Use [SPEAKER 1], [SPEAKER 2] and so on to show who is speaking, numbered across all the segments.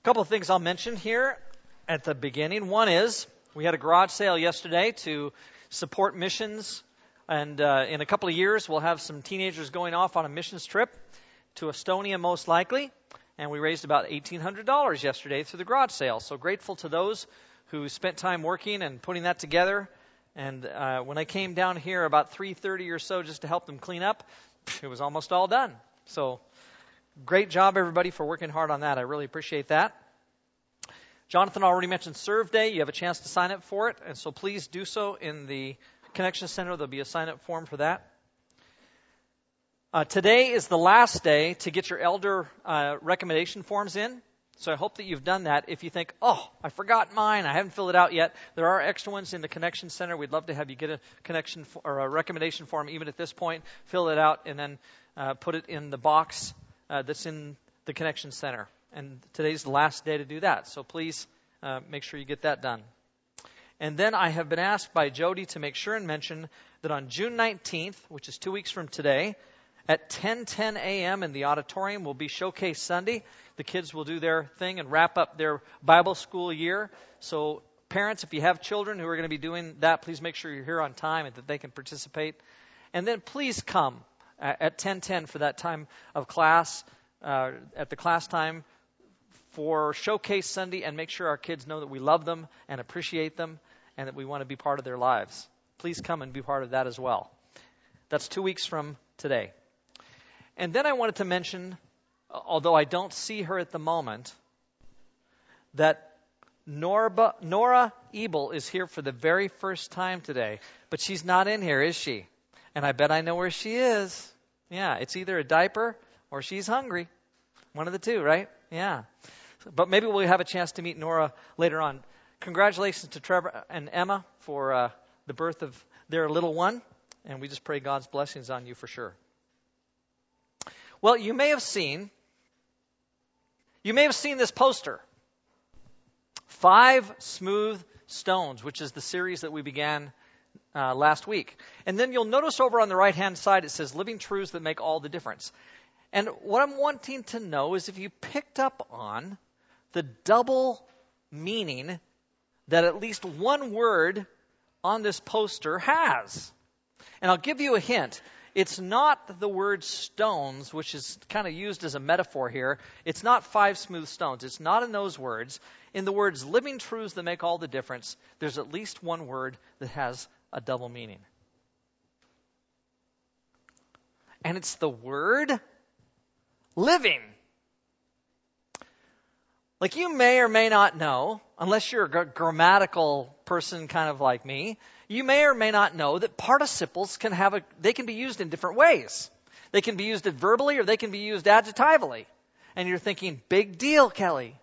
[SPEAKER 1] A couple of things I'll mention here at the beginning. One is we had a garage sale yesterday to support missions, and uh, in a couple of years we'll have some teenagers going off on a missions trip to Estonia, most likely. And we raised about $1,800 yesterday through the garage sale. So grateful to those who spent time working and putting that together. And uh, when I came down here about 3:30 or so, just to help them clean up, it was almost all done. So great job, everybody, for working hard on that. I really appreciate that. Jonathan already mentioned Serve Day. You have a chance to sign up for it, and so please do so in the Connection Center. There'll be a sign up form for that. Uh, today is the last day to get your elder uh, recommendation forms in. So I hope that you've done that. If you think, oh, I forgot mine, I haven't filled it out yet, there are extra ones in the Connection Center. We'd love to have you get a connection or a recommendation form even at this point. Fill it out and then uh, put it in the box uh, that's in the Connection Center. And today's the last day to do that. So please uh, make sure you get that done. And then I have been asked by Jody to make sure and mention that on June 19th, which is two weeks from today, at 10:10 a.m. in the auditorium will be Showcase Sunday. The kids will do their thing and wrap up their Bible school year. So parents, if you have children who are going to be doing that, please make sure you're here on time and that they can participate. And then please come at 10:10 for that time of class uh, at the class time for Showcase Sunday and make sure our kids know that we love them and appreciate them and that we want to be part of their lives. Please come and be part of that as well. That's two weeks from today. And then I wanted to mention, although I don't see her at the moment, that Norba, Nora Ebel is here for the very first time today. But she's not in here, is she? And I bet I know where she is. Yeah, it's either a diaper or she's hungry. One of the two, right? Yeah. But maybe we'll have a chance to meet Nora later on. Congratulations to Trevor and Emma for uh, the birth of their little one. And we just pray God's blessings on you for sure. Well, you may have seen, you may have seen this poster. Five Smooth Stones, which is the series that we began uh, last week. And then you'll notice over on the right hand side it says Living Truths That Make All the Difference. And what I'm wanting to know is if you picked up on the double meaning that at least one word on this poster has. And I'll give you a hint. It's not the word stones, which is kind of used as a metaphor here. It's not five smooth stones. It's not in those words. In the words living truths that make all the difference, there's at least one word that has a double meaning. And it's the word living. Like you may or may not know, unless you're a grammatical person kind of like me, you may or may not know that participles can have a, they can be used in different ways. They can be used adverbally or they can be used adjectively. And you're thinking, big deal, Kelly.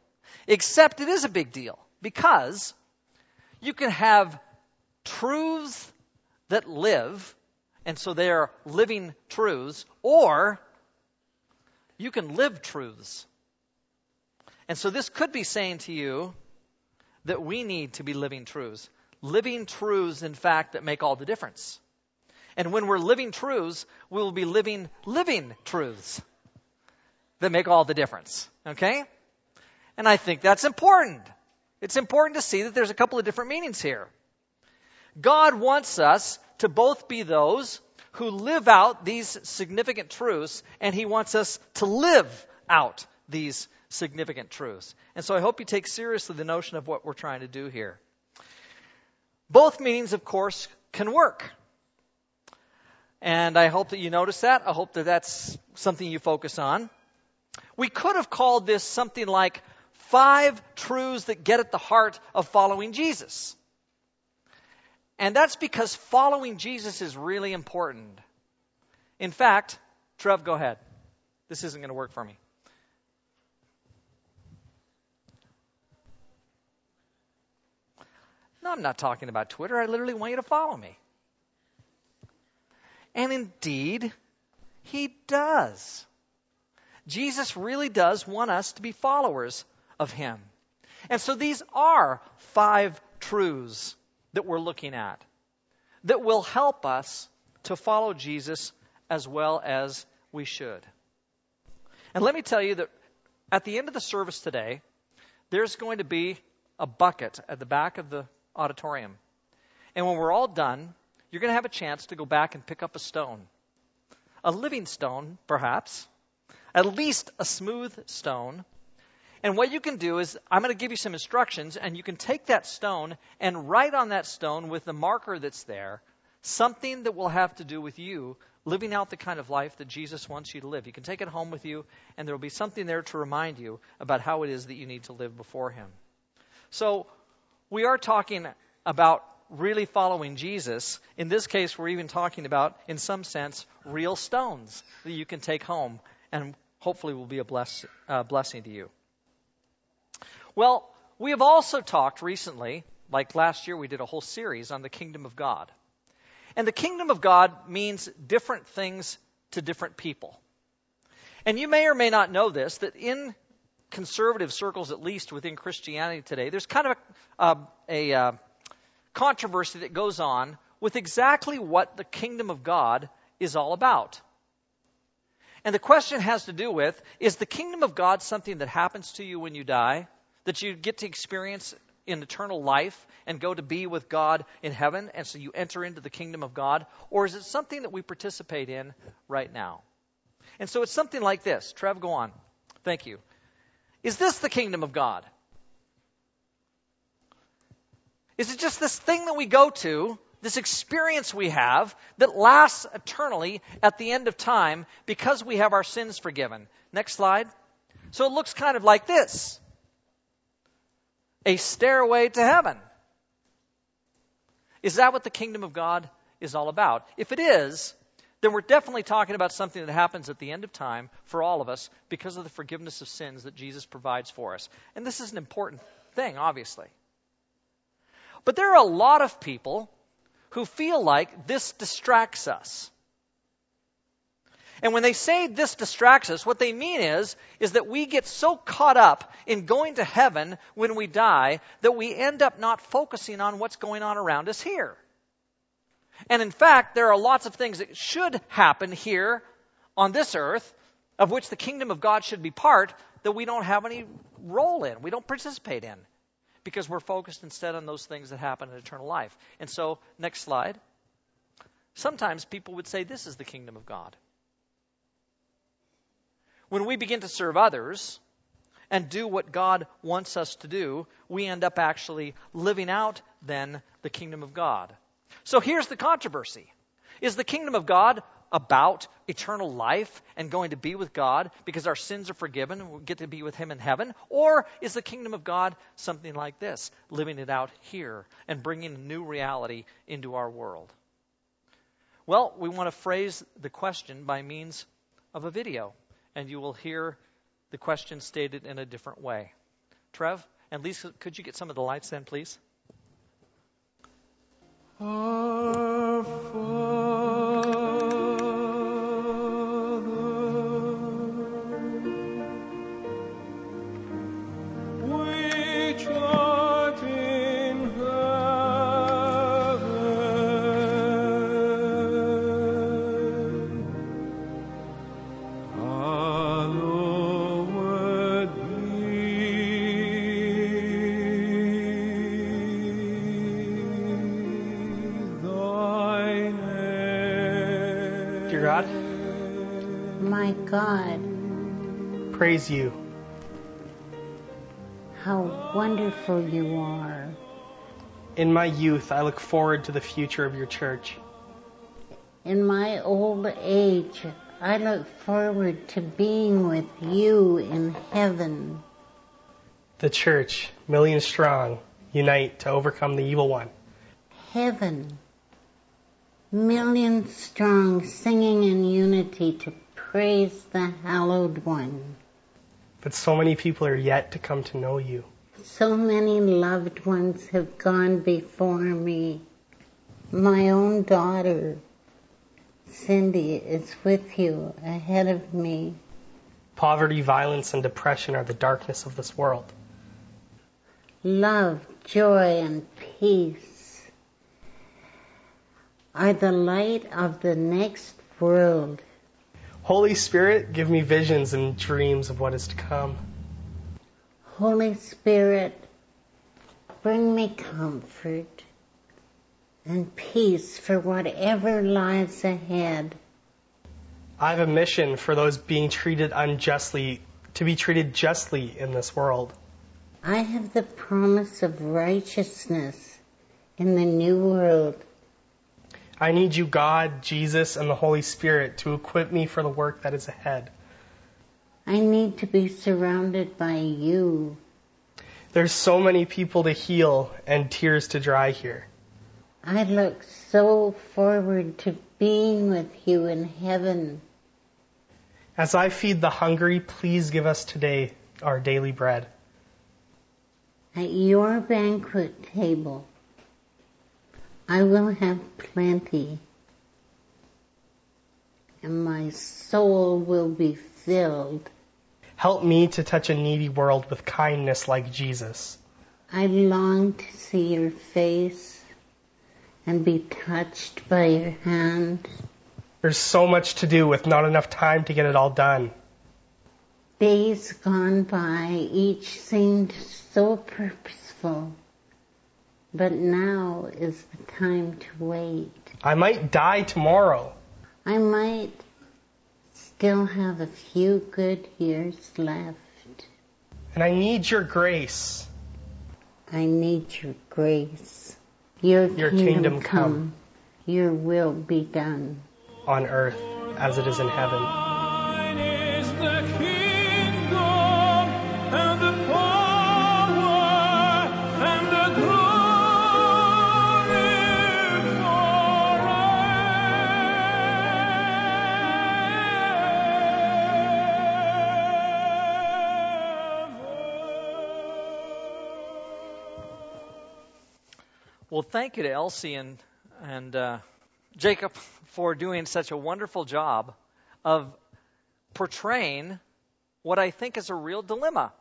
[SPEAKER 1] Except it is a big deal because you can have truths that live, and so they are living truths, or you can live truths. And so this could be saying to you that we need to be living truths. Living truths, in fact, that make all the difference. And when we're living truths, we will be living living truths that make all the difference. Okay? And I think that's important. It's important to see that there's a couple of different meanings here. God wants us to both be those who live out these significant truths, and He wants us to live out these significant truths. And so I hope you take seriously the notion of what we're trying to do here. Both meanings, of course, can work. And I hope that you notice that. I hope that that's something you focus on. We could have called this something like five truths that get at the heart of following Jesus. And that's because following Jesus is really important. In fact, Trev, go ahead. This isn't going to work for me. No, I'm not talking about Twitter. I literally want you to follow me. And indeed, he does. Jesus really does want us to be followers of him. And so these are five truths that we're looking at that will help us to follow Jesus as well as we should. And let me tell you that at the end of the service today, there's going to be a bucket at the back of the auditorium. And when we're all done, you're going to have a chance to go back and pick up a stone. A living stone, perhaps, at least a smooth stone. And what you can do is, I'm going to give you some instructions, and you can take that stone and write on that stone with the marker that's there something that will have to do with you living out the kind of life that Jesus wants you to live. You can take it home with you, and there will be something there to remind you about how it is that you need to live before Him. So, we are talking about really following Jesus. In this case, we're even talking about, in some sense, real stones that you can take home and hopefully will be a bless, uh, blessing to you. Well, we have also talked recently, like last year, we did a whole series on the kingdom of God. And the kingdom of God means different things to different people. And you may or may not know this, that in conservative circles, at least within Christianity today, there's kind of a, um, a, a controversy that goes on with exactly what the kingdom of God is all about. And the question has to do with is the kingdom of God something that happens to you when you die, that you get to experience in eternal life and go to be with God in heaven, and so you enter into the kingdom of God? Or is it something that we participate in right now? And so it's something like this. Trev, go on. Thank you. Is this the kingdom of God? Is it just this thing that we go to, this experience we have that lasts eternally at the end of time because we have our sins forgiven? Next slide. So it looks kind of like this a stairway to heaven. Is that what the kingdom of God is all about? If it is, then we're definitely talking about something that happens at the end of time for all of us because of the forgiveness of sins that Jesus provides for us. And this is an important thing, obviously. But there are a lot of people who feel like this distracts us. And when they say this distracts us, what they mean is, is that we get so caught up in going to heaven when we die that we end up not focusing on what's going on around us here. And in fact, there are lots of things that should happen here on this earth, of which the kingdom of God should be part, that we don't have any role in, we don't participate in, because we're focused instead on those things that happen in eternal life. And so, next slide. Sometimes people would say this is the kingdom of God when we begin to serve others and do what God wants us to do, we end up actually living out then the kingdom of God. So here's the controversy. Is the kingdom of God about eternal life and going to be with God because our sins are forgiven and we get to be with Him in heaven? Or is the kingdom of God something like this, living it out here and bringing a new reality into our world? Well, we want to phrase the question by means of a video and you will hear the question stated in a different way. Trev, and Lisa, could you get some of the lights then, please? Our
[SPEAKER 2] praise you.
[SPEAKER 3] How wonderful you are.
[SPEAKER 2] In my youth, I look forward to the future of your church.
[SPEAKER 3] In my old age, I look forward to being with you in heaven.
[SPEAKER 2] The church, million strong, unite to overcome the evil one.
[SPEAKER 3] Heaven, million strong, singing in unity to praise the hallowed one.
[SPEAKER 2] But so many people are yet to come to know you.
[SPEAKER 3] So many loved ones have gone before me. My own daughter, Cindy, is with you ahead of me.
[SPEAKER 2] Poverty, violence, and depression are the darkness of this world.
[SPEAKER 3] Love, joy, and peace are the light of the next world.
[SPEAKER 2] Holy Spirit, give me visions and dreams of what is to come.
[SPEAKER 3] Holy Spirit, bring me comfort and peace for whatever lies ahead.
[SPEAKER 2] I have a mission for those being treated unjustly to be treated justly in this world.
[SPEAKER 3] I have the promise of righteousness in the new world.
[SPEAKER 2] I need you, God, Jesus, and the Holy Spirit to equip me for the work that is ahead.
[SPEAKER 3] I need to be surrounded by you.
[SPEAKER 2] There's so many people to heal and tears to dry here.
[SPEAKER 3] I look so forward to being with you in heaven.
[SPEAKER 2] As I feed the hungry, please give us today our daily bread.
[SPEAKER 3] At your banquet table, I will have plenty, and my soul will be filled.
[SPEAKER 2] Help me to touch a needy world with kindness like Jesus.
[SPEAKER 3] I long to see your face and be touched by your hand.
[SPEAKER 2] There's so much to do with not enough time to get it all done.
[SPEAKER 3] Days gone by, each seemed so purposeful. But now is the time to wait.
[SPEAKER 2] I might die tomorrow.
[SPEAKER 3] I might still have a few good years left.
[SPEAKER 2] And I need your grace.
[SPEAKER 3] I need your grace. Your,
[SPEAKER 2] Your
[SPEAKER 3] kingdom,
[SPEAKER 2] kingdom
[SPEAKER 3] come.
[SPEAKER 2] come.
[SPEAKER 3] Your will be done.
[SPEAKER 2] on earth as it is in heaven.
[SPEAKER 1] Thank you to Elsie and and uh, Jacob for doing such a wonderful job of portraying what I think is a real dilemma.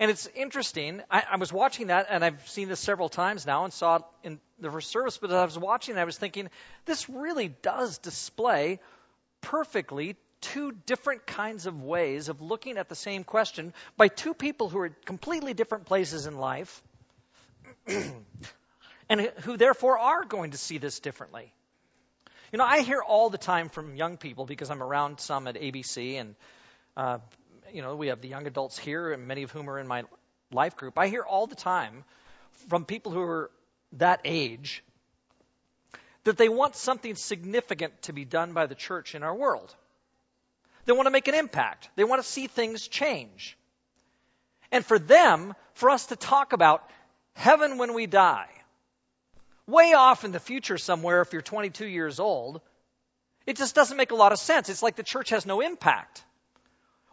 [SPEAKER 1] And it's interesting. I, I was watching that, and I've seen this several times now, and saw it in the first service. But as I was watching, I was thinking, this really does display perfectly two different kinds of ways of looking at the same question by two people who are at completely different places in life and who therefore are going to see this differently. You know, I hear all the time from young people because I'm around some at ABC, and uh, you know, we have the young adults here, and many of whom are in my life group. I hear all the time from people who are that age that they want something significant to be done by the church in our world. They want to make an impact. They want to see things change. And for them, for us to talk about heaven when we die, way off in the future somewhere if you're 22 years old, it just doesn't make a lot of sense. It's like the church has no impact.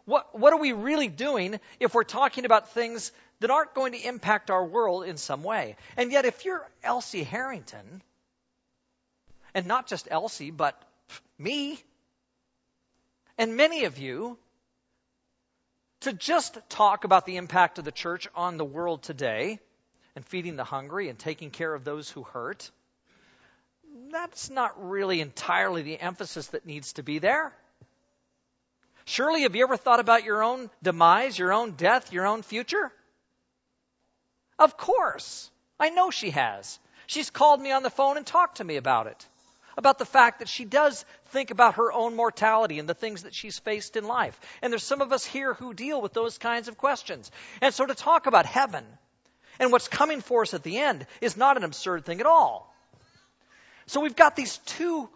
[SPEAKER 1] What, what are we really doing if we're talking about things that aren't going to impact our world in some way? And yet, if you're Elsie Harrington, and not just Elsie, but me, and many of you, to just talk about the impact of the church on the world today and feeding the hungry and taking care of those who hurt, that's not really entirely the emphasis that needs to be there. Surely, have you ever thought about your own demise, your own death, your own future? Of course. I know she has. She's called me on the phone and talked to me about it. About the fact that she does think about her own mortality and the things that she's faced in life. And there's some of us here who deal with those kinds of questions. And so to talk about heaven and what's coming for us at the end is not an absurd thing at all. So we've got these two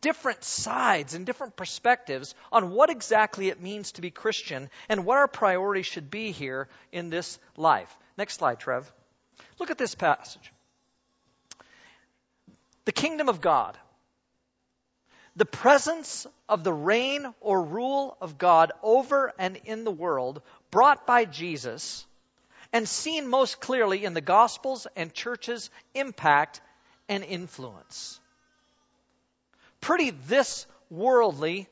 [SPEAKER 1] different sides and different perspectives on what exactly it means to be Christian and what our priorities should be here in this life. Next slide, Trev. Look at this passage. The kingdom of God. The presence of the reign or rule of God over and in the world brought by Jesus and seen most clearly in the Gospels and churches' impact and influence. Pretty this worldly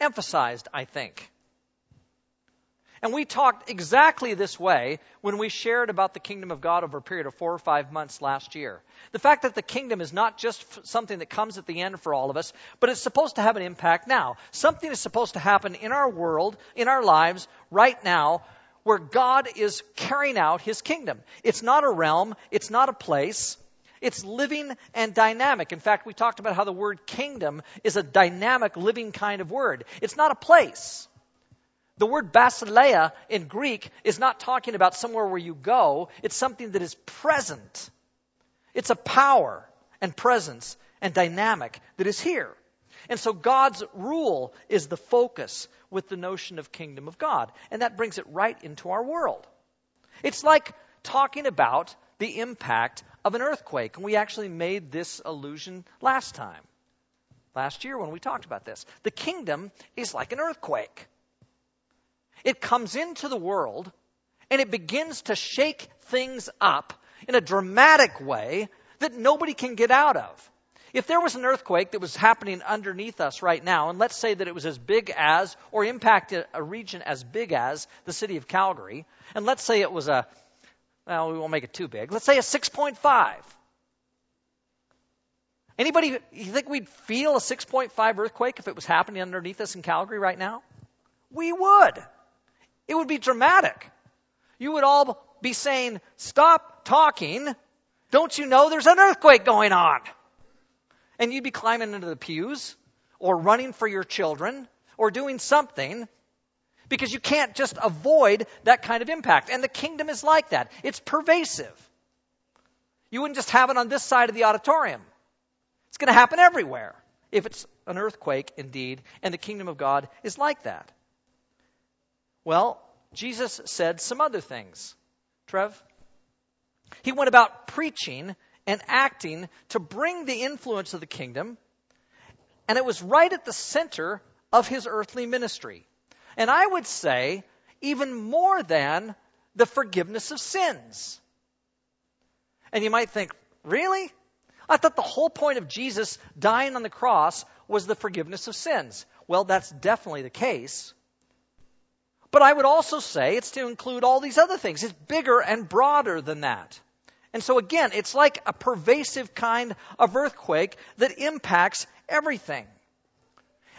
[SPEAKER 1] emphasized, I think. And we talked exactly this way when we shared about the kingdom of God over a period of four or five months last year. The fact that the kingdom is not just something that comes at the end for all of us, but it's supposed to have an impact now. Something is supposed to happen in our world, in our lives, right now, where God is carrying out his kingdom. It's not a realm, it's not a place, it's living and dynamic. In fact, we talked about how the word kingdom is a dynamic, living kind of word. It's not a place. The word basileia in Greek is not talking about somewhere where you go, it's something that is present. It's a power and presence and dynamic that is here. And so God's rule is the focus with the notion of kingdom of God. And that brings it right into our world. It's like talking about the impact of an earthquake. And we actually made this allusion last time, last year when we talked about this. The kingdom is like an earthquake. It comes into the world and it begins to shake things up in a dramatic way that nobody can get out of. If there was an earthquake that was happening underneath us right now, and let's say that it was as big as, or impacted a region as big as the city of Calgary, and let's say it was a, well, we won't make it too big, let's say a 6.5. Anybody, you think we'd feel a 6.5 earthquake if it was happening underneath us in Calgary right now? We would. It would be dramatic. You would all be saying, stop talking. Don't you know there's an earthquake going on? And you'd be climbing into the pews or running for your children or doing something because you can't just avoid that kind of impact. And the kingdom is like that. It's pervasive. You wouldn't just have it on this side of the auditorium. It's going to happen everywhere if it's an earthquake indeed, and the kingdom of God is like that. Well, Jesus said some other things. Trev? He went about preaching and acting to bring the influence of the kingdom. And it was right at the center of his earthly ministry. And I would say, even more than the forgiveness of sins. And you might think, really? I thought the whole point of Jesus dying on the cross was the forgiveness of sins. Well, that's definitely the case. But I would also say it's to include all these other things. It's bigger and broader than that. And so again, it's like a pervasive kind of earthquake that impacts everything.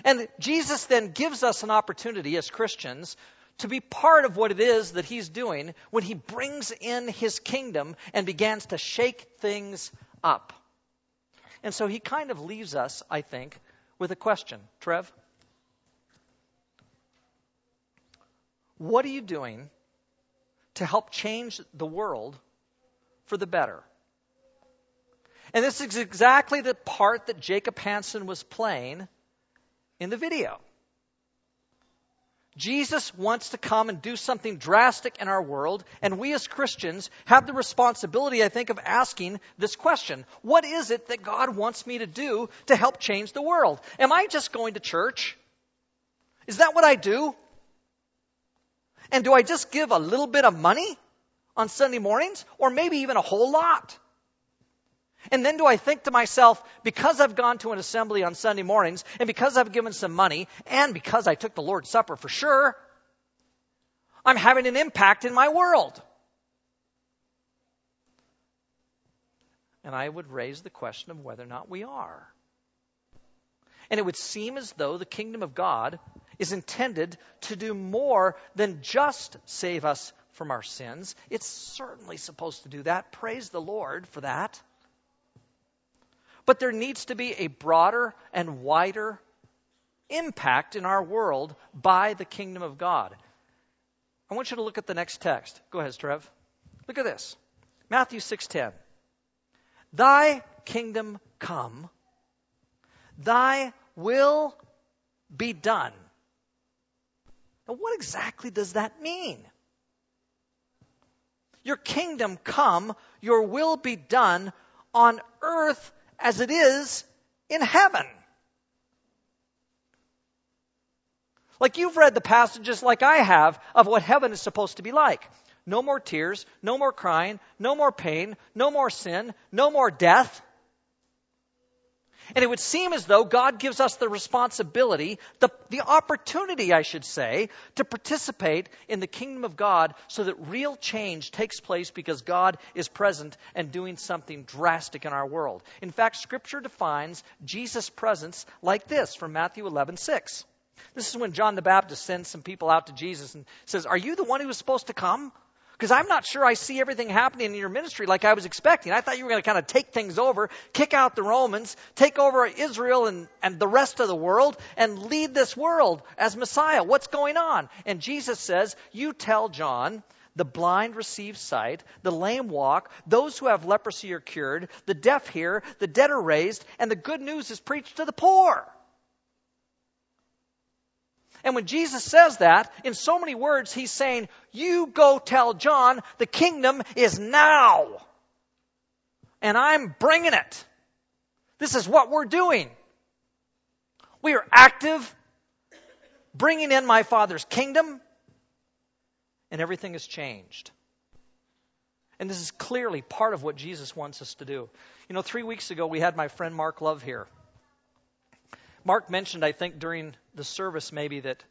[SPEAKER 1] And Jesus then gives us an opportunity as Christians to be part of what it is that he's doing when he brings in his kingdom and begins to shake things up. And so he kind of leaves us, I think, with a question. Trev? What are you doing to help change the world for the better. And this is exactly the part that Jacob Hansen was playing in the video. Jesus wants to come and do something drastic in our world, and we as Christians have the responsibility, I think, of asking this question What is it that God wants me to do to help change the world? Am I just going to church? Is that what I do? And do I just give a little bit of money? On Sunday mornings, or maybe even a whole lot. And then do I think to myself, because I've gone to an assembly on Sunday mornings, and because I've given some money, and because I took the Lord's Supper for sure, I'm having an impact in my world. And I would raise the question of whether or not we are. And it would seem as though the kingdom of God is intended to do more than just save us from our sins. It's certainly supposed to do that. Praise the Lord for that. But there needs to be a broader and wider impact in our world by the kingdom of God. I want you to look at the next text. Go ahead, Trev. Look at this. Matthew 6:10. Thy kingdom come, thy will be done. Now what exactly does that mean? Your kingdom come, your will be done on earth as it is in heaven. Like you've read the passages like I have of what heaven is supposed to be like. No more tears, no more crying, no more pain, no more sin, no more death. And it would seem as though God gives us the responsibility, the, the opportunity, I should say, to participate in the kingdom of God so that real change takes place because God is present and doing something drastic in our world. In fact, Scripture defines Jesus' presence like this from Matthew 11 6. This is when John the Baptist sends some people out to Jesus and says, Are you the one who was supposed to come? Because I'm not sure I see everything happening in your ministry like I was expecting. I thought you were going to kind of take things over, kick out the Romans, take over Israel and, and the rest of the world, and lead this world as Messiah. What's going on? And Jesus says, You tell John, the blind receive sight, the lame walk, those who have leprosy are cured, the deaf hear, the dead are raised, and the good news is preached to the poor. And when Jesus says that, in so many words, he's saying, You go tell John the kingdom is now. And I'm bringing it. This is what we're doing. We are active, bringing in my Father's kingdom, and everything has changed. And this is clearly part of what Jesus wants us to do. You know, three weeks ago, we had my friend Mark Love here. Mark mentioned, I think, during the service maybe that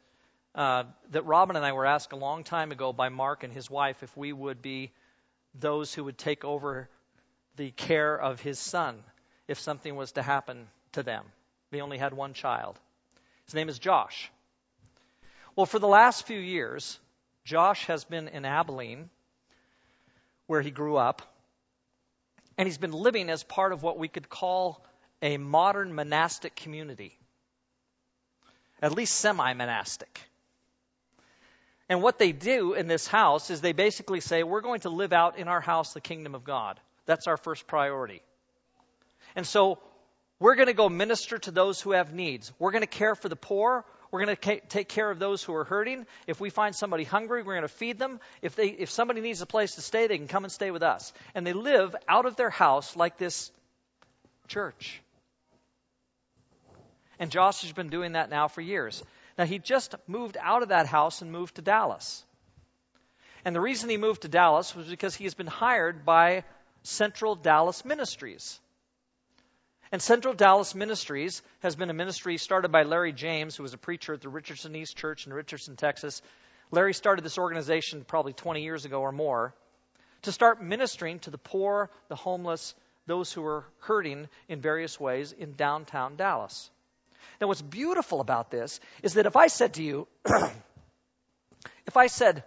[SPEAKER 1] uh, that Robin and I were asked a long time ago by Mark and his wife if we would be those who would take over the care of his son if something was to happen to them. They only had one child. His name is Josh. Well, for the last few years, Josh has been in Abilene, where he grew up, and he's been living as part of what we could call a modern monastic community at least semi monastic. And what they do in this house is they basically say, We're going to live out in our house the kingdom of God. That's our first priority. And so we're going to go minister to those who have needs. We're going to care for the poor. We're going to take care of those who are hurting. If we find somebody hungry, we're going to feed them. If, they, if somebody needs a place to stay, they can come and stay with us. And they live out of their house like this church. And Josh has been doing that now for years. Now, he just moved out of that house and moved to Dallas. And the reason he moved to Dallas was because he has been hired by Central Dallas Ministries. And Central Dallas Ministries has been a ministry started by Larry James, who was a preacher at the Richardson East Church in Richardson, Texas. Larry started this organization probably 20 years ago or more to start ministering to the poor, the homeless, those who are hurting in various ways in downtown Dallas. Now, what's beautiful about this is that if I said to you, if I said,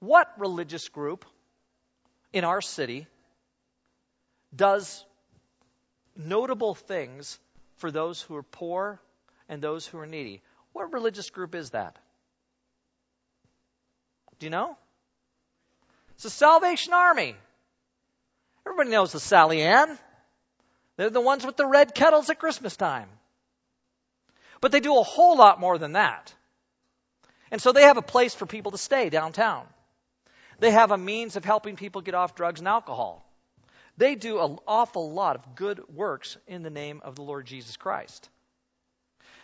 [SPEAKER 1] what religious group in our city does notable things for those who are poor and those who are needy? What religious group is that? Do you know? It's the Salvation Army. Everybody knows the Sally Ann. They're the ones with the red kettles at Christmas time. But they do a whole lot more than that. And so they have a place for people to stay downtown. They have a means of helping people get off drugs and alcohol. They do an awful lot of good works in the name of the Lord Jesus Christ.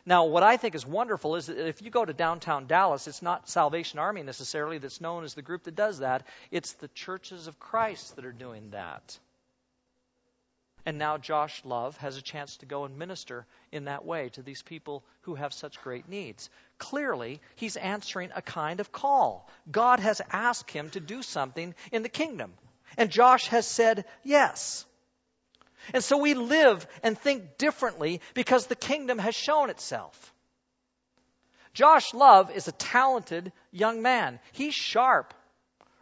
[SPEAKER 1] Now, what I think is wonderful is that if you go to downtown Dallas, it's not Salvation Army necessarily that's known as the group that does that. It's the churches of Christ that are doing that. And now Josh Love has a chance to go and minister in that way to these people who have such great needs. Clearly, he's answering a kind of call. God has asked him to do something in the kingdom. And Josh has said yes. And so we live and think differently because the kingdom has shown itself. Josh Love is a talented young man. He's sharp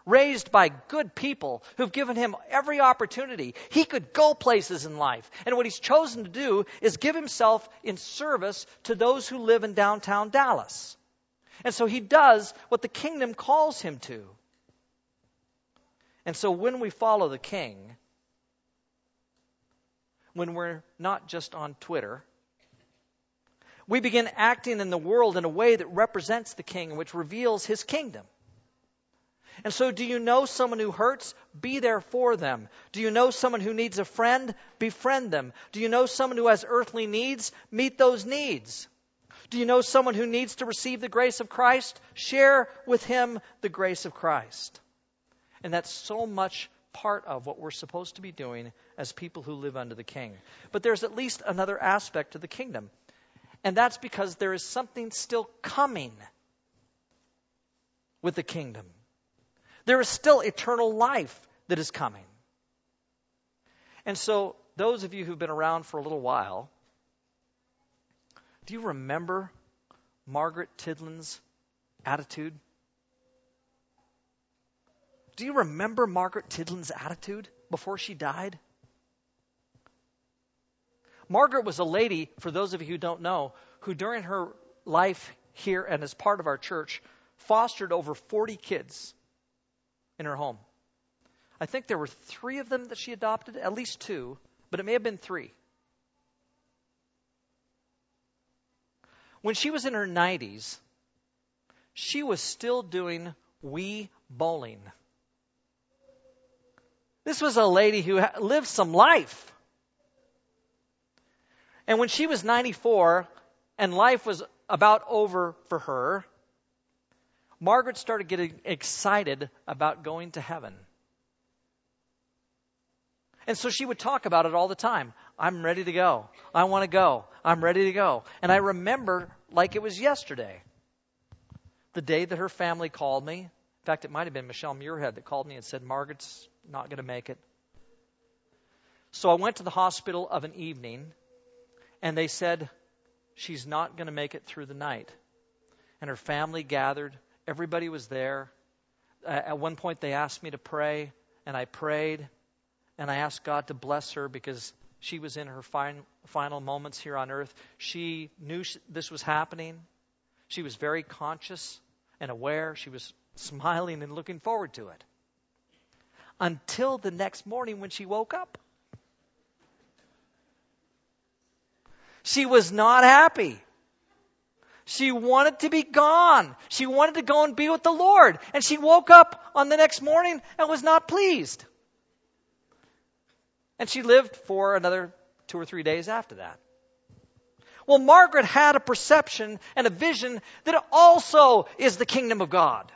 [SPEAKER 1] raised by good people who've given him every opportunity. He could go places in life. And what he's chosen to do is give himself in service to those who live in downtown Dallas. And so he does what the kingdom calls him to. And so when we follow the king, when we're not just on Twitter, we begin acting in the world in a way that represents the king, and which reveals his kingdom. And so, do you know someone who hurts? Be there for them. Do you know someone who needs a friend? Befriend them. Do you know someone who has earthly needs? Meet those needs. Do you know someone who needs to receive the grace of Christ? Share with him the grace of Christ. And that's so much part of what we're supposed to be doing as people who live under the king. But there's at least another aspect to the kingdom. And that's because there is something still coming with the kingdom. There is still eternal life that is coming. And so, those of you who've been around for a little while, do you remember Margaret Tidland's attitude? Do you remember Margaret Tidland's attitude before she died? Margaret was a lady, for those of you who don't know, who during her life here and as part of our church fostered over 40 kids in her home. I think there were three of them that she adopted, at least two, but it may have been three. When she was in her 90s, she was still doing Wii bowling. This was a lady who lived some life. And when she was 94 and life was about over for her, Margaret started getting excited about going to heaven. And so she would talk about it all the time. I'm ready to go. I want to go. I'm ready to go. And I remember like it was yesterday. The day that her family called me. In fact, it might have been Michelle Muirhead that called me and said, Margaret's not going to make it. So I went to the hospital of an evening, and they said, She's not going to make it through the night. And her family gathered. Everybody was there. At one point, they asked me to pray, and I prayed, and I asked God to bless her because she was in her fin- final moments here on earth. She knew sh- this was happening. She was very conscious and aware. She was smiling and looking forward to it. Until the next morning when she woke up. She was not happy. She wanted to be gone. She wanted to go and be with the Lord. And she woke up on the next morning and was not pleased. And she lived for another two or three days after that. Well, Margaret had a perception and a vision that also is the kingdom of God.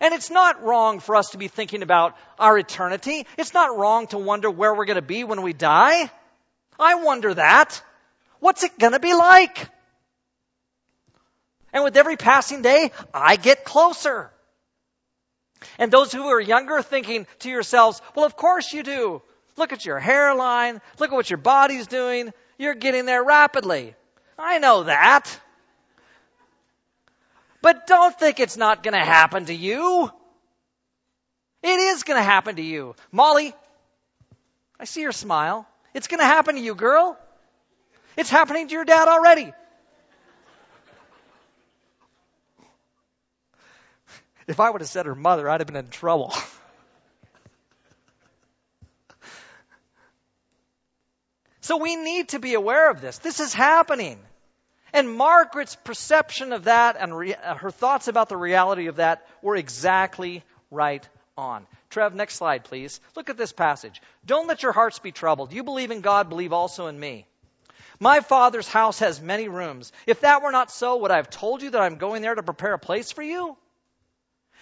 [SPEAKER 1] And it's not wrong for us to be thinking about our eternity. It's not wrong to wonder where we're going to be when we die. I wonder that. What's it going to be like? And with every passing day, I get closer. And those who are younger thinking to yourselves, well, of course you do. Look at your hairline. Look at what your body's doing. You're getting there rapidly. I know that. But don't think it's not going to happen to you. It is going to happen to you. Molly, I see your smile. It's going to happen to you, girl. It's happening to your dad already. If I would have said her mother, I'd have been in trouble. so we need to be aware of this. This is happening. And Margaret's perception of that and re- uh, her thoughts about the reality of that were exactly right on. Trev, next slide, please. Look at this passage. Don't let your hearts be troubled. You believe in God, believe also in me. My Father's house has many rooms. If that were not so, would I have told you that I'm going there to prepare a place for you?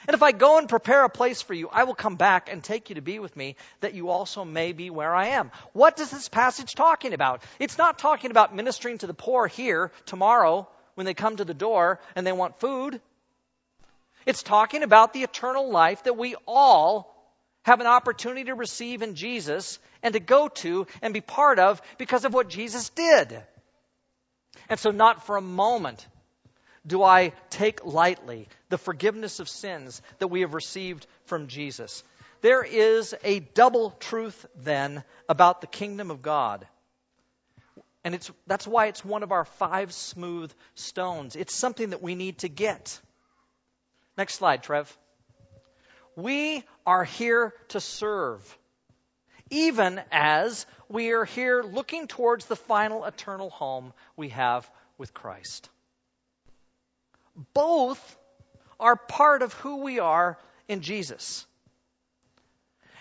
[SPEAKER 1] And if I go and prepare a place for you, I will come back and take you to be with me, that you also may be where I am. What is this passage talking about? It's not talking about ministering to the poor here tomorrow when they come to the door and they want food. It's talking about the eternal life that we all have an opportunity to receive in Jesus and to go to and be part of because of what Jesus did. And so, not for a moment do I take lightly the forgiveness of sins that we have received from Jesus. There is a double truth then about the kingdom of God. And it's, that's why it's one of our five smooth stones. It's something that we need to get. Next slide, Trev. We are here to serve, even as we are here looking towards the final eternal home we have with Christ. Both are part of who we are in Jesus.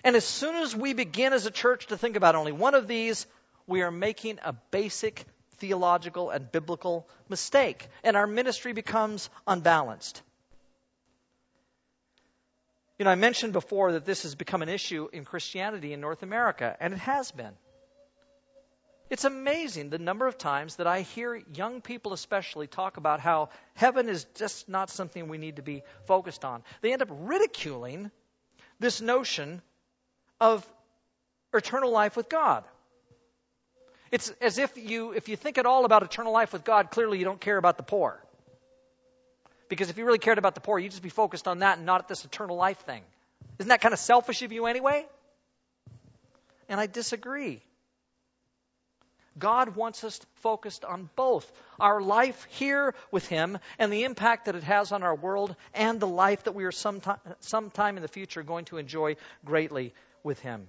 [SPEAKER 1] And as soon as we begin as a church to think about only one of these, we are making a basic theological and biblical mistake, and our ministry becomes unbalanced. You know, I mentioned before that this has become an issue in Christianity in North America, and it has been. It's amazing the number of times that I hear young people, especially, talk about how heaven is just not something we need to be focused on. They end up ridiculing this notion of eternal life with God. It's as if you, if you think at all about eternal life with God, clearly you don't care about the poor. Because if you really cared about the poor, you'd just be focused on that and not at this eternal life thing. Isn't that kind of selfish of you anyway? And I disagree. God wants us focused on both our life here with Him and the impact that it has on our world and the life that we are sometime, sometime in the future going to enjoy greatly with Him.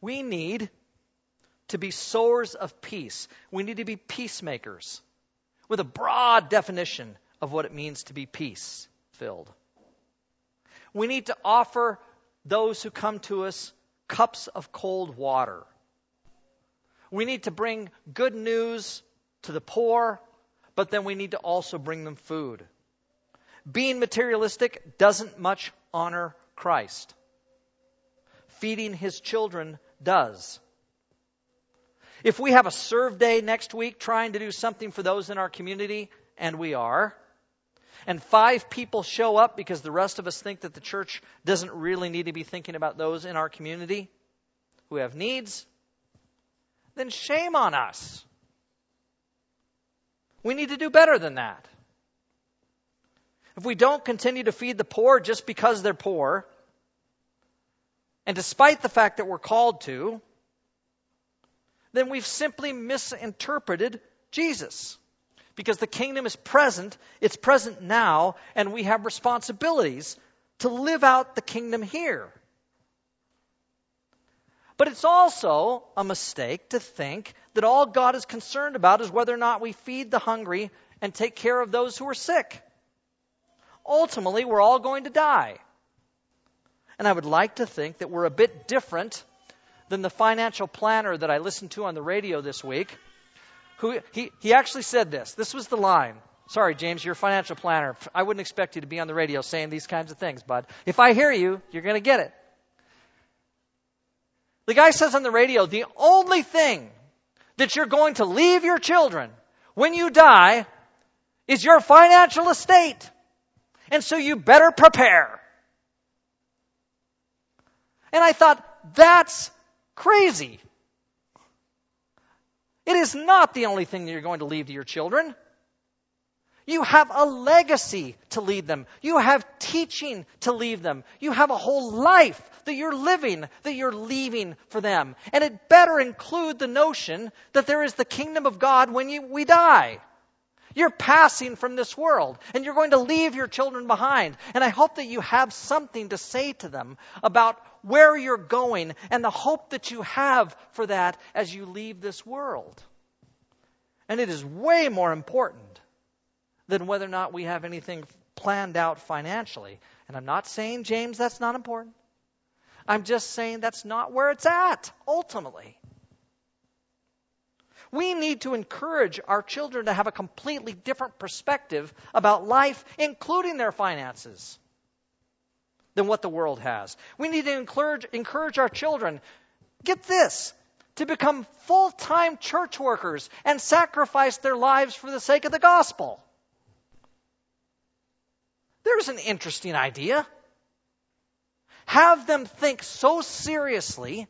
[SPEAKER 1] We need to be sowers of peace. We need to be peacemakers with a broad definition of what it means to be peace filled. We need to offer those who come to us cups of cold water. We need to bring good news to the poor, but then we need to also bring them food. Being materialistic doesn't much honor Christ. Feeding his children does. If we have a serve day next week trying to do something for those in our community, and we are, and five people show up because the rest of us think that the church doesn't really need to be thinking about those in our community who have needs, then shame on us. We need to do better than that. If we don't continue to feed the poor just because they're poor, and despite the fact that we're called to, then we've simply misinterpreted Jesus. Because the kingdom is present, it's present now, and we have responsibilities to live out the kingdom here. But it's also a mistake to think that all God is concerned about is whether or not we feed the hungry and take care of those who are sick. Ultimately, we're all going to die. And I would like to think that we're a bit different than the financial planner that I listened to on the radio this week. Who he, he actually said this. This was the line. Sorry, James, you're a financial planner. I wouldn't expect you to be on the radio saying these kinds of things, bud. If I hear you, you're going to get it. The guy says on the radio, the only thing that you're going to leave your children when you die is your financial estate. And so you better prepare. And I thought, that's crazy. It is not the only thing that you're going to leave to your children. You have a legacy to lead them. You have teaching to leave them. You have a whole life that you're living, that you're leaving for them. And it better include the notion that there is the kingdom of God when you, we die. You're passing from this world and you're going to leave your children behind. And I hope that you have something to say to them about where you're going and the hope that you have for that as you leave this world. And it is way more important than whether or not we have anything planned out financially. And I'm not saying, James, that's not important. I'm just saying that's not where it's at, ultimately. We need to encourage our children to have a completely different perspective about life, including their finances, than what the world has. We need to encourage, encourage our children, get this, to become full time church workers and sacrifice their lives for the sake of the gospel. There's an interesting idea. Have them think so seriously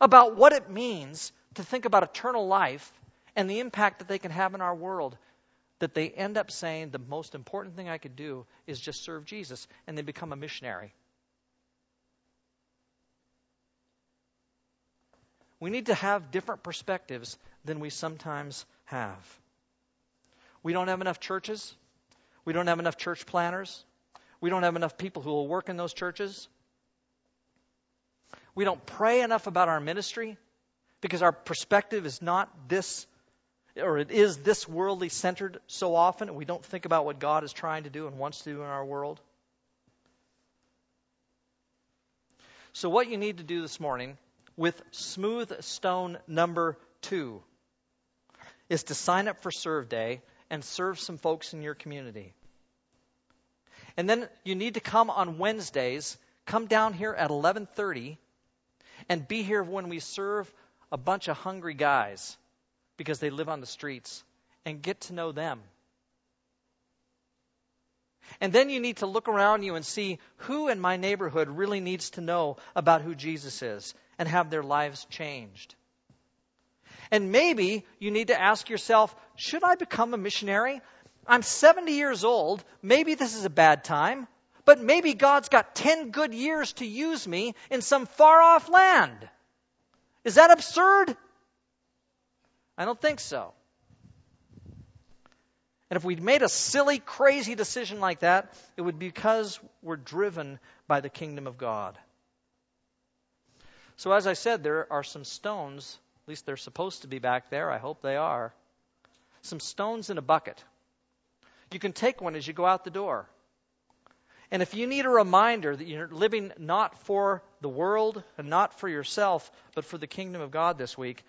[SPEAKER 1] about what it means to think about eternal life and the impact that they can have in our world that they end up saying the most important thing I could do is just serve Jesus, and they become a missionary. We need to have different perspectives than we sometimes have. We don't have enough churches. We don't have enough church planners. We don't have enough people who will work in those churches. We don't pray enough about our ministry because our perspective is not this, or it is this worldly centered so often, and we don't think about what God is trying to do and wants to do in our world. So, what you need to do this morning with Smooth Stone number two is to sign up for Serve Day and serve some folks in your community. And then you need to come on Wednesdays, come down here at 11:30 and be here when we serve a bunch of hungry guys because they live on the streets and get to know them. And then you need to look around you and see who in my neighborhood really needs to know about who Jesus is and have their lives changed. And maybe you need to ask yourself, should I become a missionary? I'm 70 years old. Maybe this is a bad time, but maybe God's got 10 good years to use me in some far off land. Is that absurd? I don't think so. And if we'd made a silly, crazy decision like that, it would be because we're driven by the kingdom of God. So, as I said, there are some stones, at least they're supposed to be back there. I hope they are. Some stones in a bucket. You can take one as you go out the door. And if you need a reminder that you're living not for the world and not for yourself, but for the kingdom of God this week,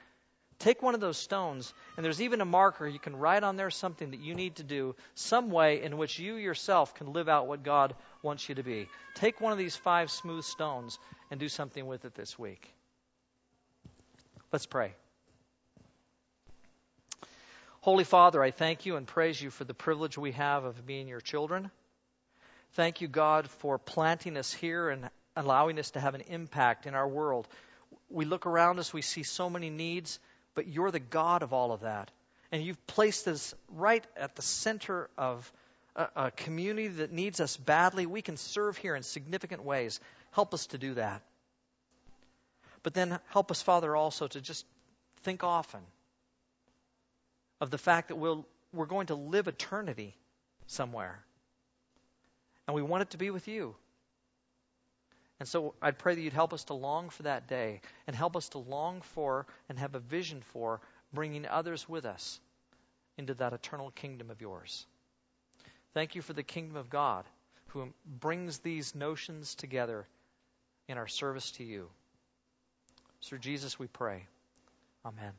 [SPEAKER 1] Take one of those stones, and there's even a marker. You can write on there something that you need to do, some way in which you yourself can live out what God wants you to be. Take one of these five smooth stones and do something with it this week. Let's pray. Holy Father, I thank you and praise you for the privilege we have of being your children. Thank you, God, for planting us here and allowing us to have an impact in our world. We look around us, we see so many needs but you're the God of all of that. And you've placed us right at the center of a, a community that needs us badly. We can serve here in significant ways. Help us to do that. But then help us, Father, also to just think often of the fact that we'll, we're going to live eternity somewhere. And we want it to be with you. And so I'd pray that you'd help us to long for that day and help us to long for and have a vision for bringing others with us into that eternal kingdom of yours. Thank you for the kingdom of God who brings these notions together in our service to you. Sir Jesus, we pray. Amen.